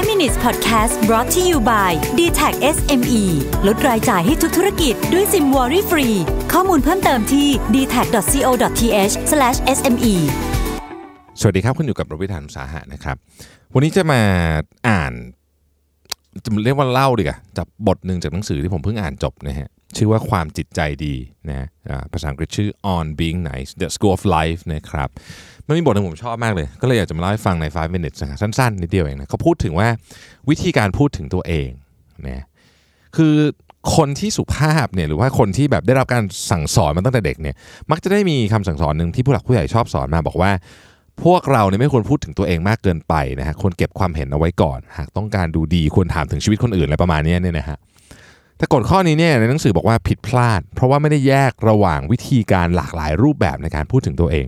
5 minutes podcast brought to you by d t a c SME ลดรายจ่ายให้ทุกธุรกิจด้วยซิมวอรี่ฟรี ข้อมูลเพิ่มเติมที่ d t a c c o t h s m e สวัสดีครับ คุณอยู่กับรวิธานสาหะนะครับ วันนี้จะมาอ่านจะเรียกว่าเล่าดีกว่าจากบทหนึ่งจากหนังสือที่ผมเพิ่งอ่านจบนะฮะ ชื่อว่าความจิตใจดีนะภาษาอังกฤษชื่อ On Being Nice The School of Life นะครับมันมีบทหนึงผมชอบมากเลย ก็เลยอยากจะมาเล่าให้ฟังใน 5 minutes นะสั้นๆนิดเดียวเองนะเขาพูดถึงว่าวิธีการพูดถึงตัวเองนะคือคนที่สุภาพเนี่ยหรือว่าคนที่แบบได้รับการสั่งสอนมาตั้งแต่เด็กเนี่ยมักจะได้มีคำสั่งสอนหนึ่งที่ผู้หลักผู้ใหญ่ชอบสอนมาบอกว่า พวกเราเนี่ยไม่ควรพูดถึงตัวเองมากเกินไปนะฮะควรเก็บความเห็นเอาไว้ก่อน หากต้องการดูดีควรถามถึงชีวิตคนอื่นอะไรประมาณนี้เนี่ยนะฮะ แต่กฎข้อนี้เนี่ยในหนังสือบอกว่าผิดพลาด เพราะว่าไม่ได้แยกระหว่างวิธีการหลากหลายรูปแบบในการพูดถึงตัวเอง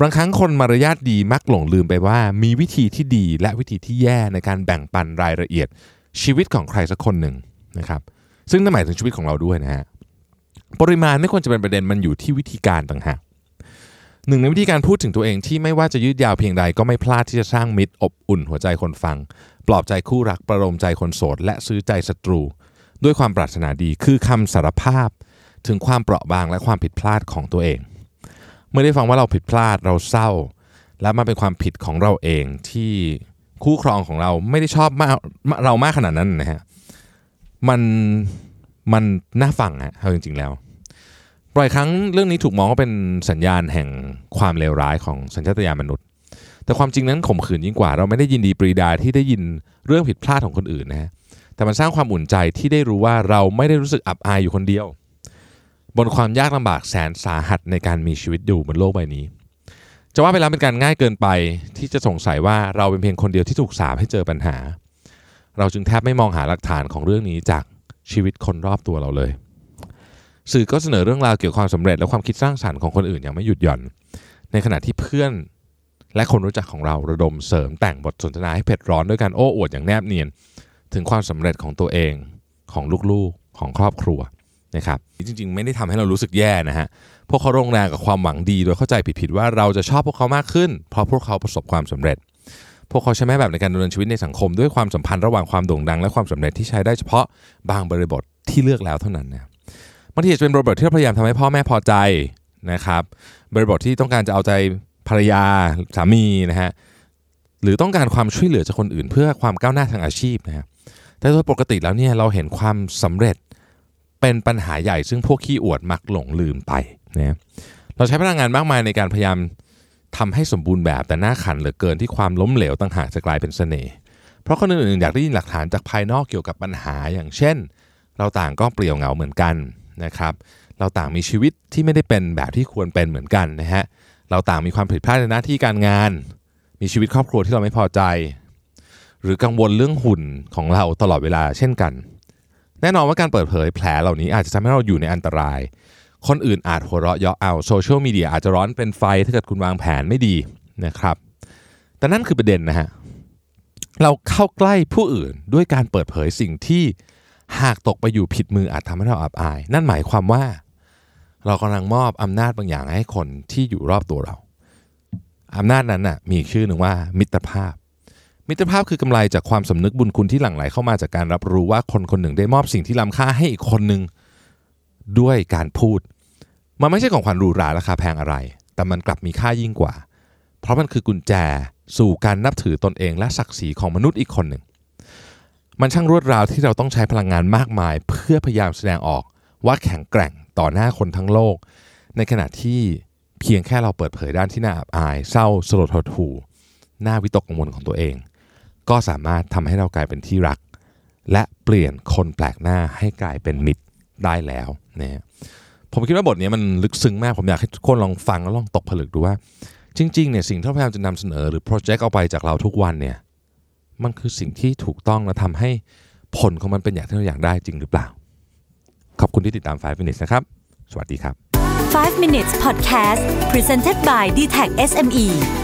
บางครั้งคนมารยาทดีมักหลงลืมไปว่า มีวิธีที่ดีและวิธีที่แย่ในการแบ่งปันรายละเอียด ชีวิตของใครสักคนหนึ่งนะครับ ซึ่งนั่นหมายถึงชีวิตของเราด้วยนะฮะปริมาณไม่ควรจะเป็นประเด็นมันอยู่ที่วิธีการต่างหากหนึ่งในวิธีการพูดถึงตัวเองที่ไม่ว่าจะยืดยาวเพียงใดก็ไม่พลาดที่จะสร้างมิตรอบอุ่นหัวใจคนฟัง ปลอบใจคู่รักประโลมใจคนโสด และซื้อใจศัตรู ด้วยความปรารถนาดีคือคำสารภาพถึงความเปราะบางและความผิดพลาดของตัวเอง เมื่อได้ฟังว่าเราผิดพลาดเราเศร้า และมันเป็นความผิดของเราเองที่คู่ครองของเราไม่ได้ชอบมากเรามากขนาดนั้นนะฮะมันมันน่าฟังฮะเอาจริง ๆ แล้วบ่อยครั้งเรื่องนี้ถูกมองว่าเป็นสัญญาณแห่งความเลวร้ายของสัญชาตญาณมนุษย์ แต่ความจริงนั้นข่มขืนยิ่งกว่า เราไม่ได้ยินดีปรีดาที่ได้ยินเรื่องผิดพลาดของคนอื่นนะฮะ แต่มันสร้างความอุ่นใจที่ได้รู้ว่าเราไม่ได้รู้สึกอับอายอยู่คนเดียว บนความยากลำบากแสนสาหัสในการมีชีวิตอยู่บนโลกใบนี้ จะว่าไปแล้วเป็นการง่ายเกินไปที่จะสงสัยว่าเราเป็นเพียงคนเดียวที่ถูกสาปให้เจอปัญหา เราจึงแทบไม่มองหาหลักฐานของเรื่องนี้จากชีวิตคนรอบตัวเราเลย สื่อก็เสนอเรื่องราวเกี่ยวกับความสำเร็จและความคิดสร้างสรรค์ของคนอื่นอย่างไม่หยุดหย่อน ในขณะที่เพื่อนและคนรู้จักของเราระดมเสริมแต่งบทสนทนาให้เผ็ดร้อนด้วยการโอ้อวดอย่างแนบเนียน ถึงความสำเร็จของตัวเองของลูกๆของครอบครัวนะครับจริงๆ ไม่ได้ทำให้เรารู้สึกแย่นะฮะพวกเขาลงแรงกับความหวังดีโดยเข้าใจผิดๆว่าเราจะชอบพวกเขามากขึ้น เพราะพวกเขาประสบความสำเร็จ พวกเขาใช้แม่แบบในการดำเนินชีวิตในสังคม ด้วยความสัมพันธ์ระหว่างความโด่งดัง และความสำเร็จที่ใช้ได้เฉพาะบางบริบทที่เลือกแล้วเท่านั้นนะบางทีจจะเป็นบริบทที่เราพยายามทำให้พ่อแม่พอใจนะครับบริบทที่ต้องการจะเอาใจภรรยาสามีนะฮะ หรือต้องการความช่วยเหลือจากคนอื่น เพื่อความก้าวหน้าทางอาชีพนะฮะแต่โดยปกติแล้วเนี่ยเราเห็นความสำเร็จเป็นปัญหาใหญ่ซึ่งพวกขี้อวดมักหลงลืมไปนะเราใช้พลังงานมากมายในการพยายามทำให้สมบูรณ์แบบแต่หน้าขันเหลือเกินที่ความล้มเหลวต่างหากจะกลายเป็นเสน่ห์เพราะคนอื่นๆอยากได้ยินหลักฐานจากภายนอกเกี่ยวกับปัญหาอย่างเช่น เราต่างก็เปลี่ยวเหงาเหมือนกันนะครับเราต่างมีชีวิตที่ไม่ได้เป็นแบบที่ควรเป็นเหมือนกันนะฮะเราต่างมีความผิดพลาดในหน้าที่การงาน มีชีวิตครอบครัวที่เราไม่พอใจ หรือกังวลเรื่องหุ่นของเราตลอดเวลาเช่นกัน แน่นอนว่าการเปิดเผยแผลเหล่านี้อาจจะทำให้เราอยู่ในอันตราย คนอื่นอาจหัวเราะเยาะเอาโซเชียลมีเดียอาจจะร้อนเป็นไฟถ้าเกิดคุณวางแผนไม่ดีนะครับแต่นั่นคือประเด็นนะฮะเราเข้าใกล้ผู้อื่นด้วยการเปิดเผยสิ่งที่หากตกไปอยู่ผิดมืออาจทำให้เราอับอาย นั่นหมายความว่า เรากำลังมอบอำนาจบางอย่างให้คนที่อยู่รอบตัวเรา อำนาจนั้นน่ะมีชื่อหนึ่งว่า มิตรภาพ มิตรภาพคือกำไรจากความสำนึกบุญคุณที่หลั่งไหลเข้ามาจากการรับรู้ว่าคนคนหนึ่งได้มอบสิ่งที่ล้ำค่าให้อีกคนหนึ่งด้วยการพูด มันไม่ใช่ของขวัญหรูหราราคาแพงอะไร แต่มันกลับมีค่ายิ่งกว่า เพราะมันคือกุญแจสู่การนับถือตนเองและศักดิ์ศรีของมนุษย์อีกคนหนึ่ง มันช่างรวดราวที่เราต้องใช้พลังงานมากมาย เพื่อพยายามแสดงออกว่าแข็งแกร่งต่อหน้าคนทั้งโลก ในขณะที่ เพียงแค่เราเปิดเผยด้านที่น่าอับอาย เศร้าสลดหดหู่หน้าวิตกกังวลของตัวเอง ก็สามารถทำให้เรากลายเป็นที่รัก และเปลี่ยนคนแปลกหน้าให้กลายเป็นมิตรได้แล้วนะผมคิดว่าบทนี้มันลึกซึ้งมาก ผมอยากให้ทุกคนลองฟังแล้วลองตกผลึกดูว่า จริงๆเนี่ยสิ่งที่เราพยายามจะนำเสนอ หรือโปรเจกต์เอาไปจากเราทุกวันเนี่ยมันคือสิ่งที่ถูกต้องและทำให้ผลของมันเป็นอย่างที่เราอยากได้จริงหรือเปล่า ขอบคุณที่ติดตาม5 minutes นะครับ สวัสดีครับ 5 minutes podcast presented by d t a c SME